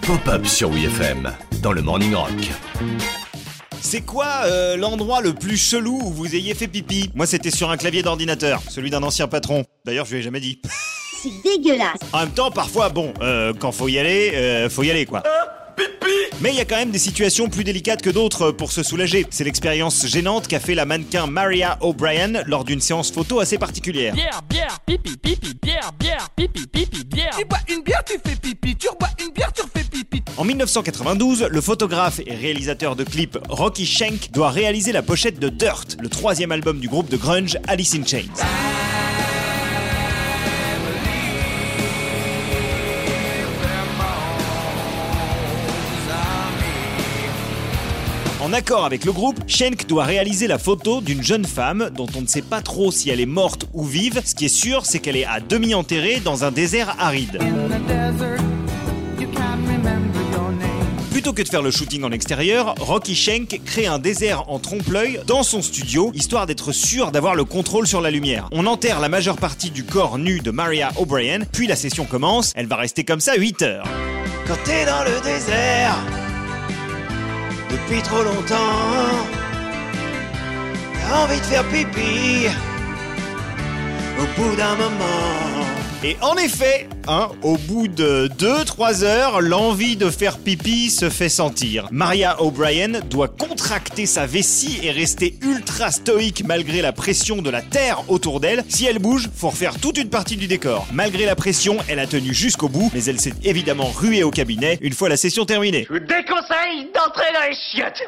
Pop-up sur WFM dans le Morning Rock. C'est quoi euh, l'endroit le plus chelou où vous ayez fait pipi? Moi, c'était sur un clavier d'ordinateur, celui d'un ancien patron. D'ailleurs, je lui ai jamais dit. C'est dégueulasse. En même temps, parfois, bon, euh, quand faut y aller, euh, faut y aller, quoi. Mais il y a quand même des situations plus délicates que d'autres pour se soulager. C'est l'expérience gênante qu'a fait la mannequin Maria O'Brien lors d'une séance photo assez particulière. Bière, bière, pipi, pipi, bière, bière, pipi, pipi, En 1992, le photographe et réalisateur de clips Rocky Schenk doit réaliser la pochette de Dirt, le troisième album du groupe de grunge Alice in Chains. En accord avec le groupe, Schenk doit réaliser la photo d'une jeune femme dont on ne sait pas trop si elle est morte ou vive. Ce qui est sûr, c'est qu'elle est à demi enterrée dans un désert aride. Que de faire le shooting en extérieur, Rocky Schenk crée un désert en trompe-l'œil dans son studio, histoire d'être sûr d'avoir le contrôle sur la lumière. On enterre la majeure partie du corps nu de Maria O'Brien, puis la session commence, elle va rester comme ça 8 heures. Quand t'es dans le désert, depuis trop longtemps, t'as envie de faire pipi au bout d'un moment. Et en effet, au bout de 2-3 heures, l'envie de faire pipi se fait sentir. Maria O'Brien doit contracter sa vessie et rester ultra stoïque malgré la pression de la terre autour d'elle. Si elle bouge, faut refaire toute une partie du décor. Malgré la pression, elle a tenu jusqu'au bout, mais elle s'est évidemment ruée au cabinet une fois la session terminée. Je déconseille d'entrer dans les chiottes.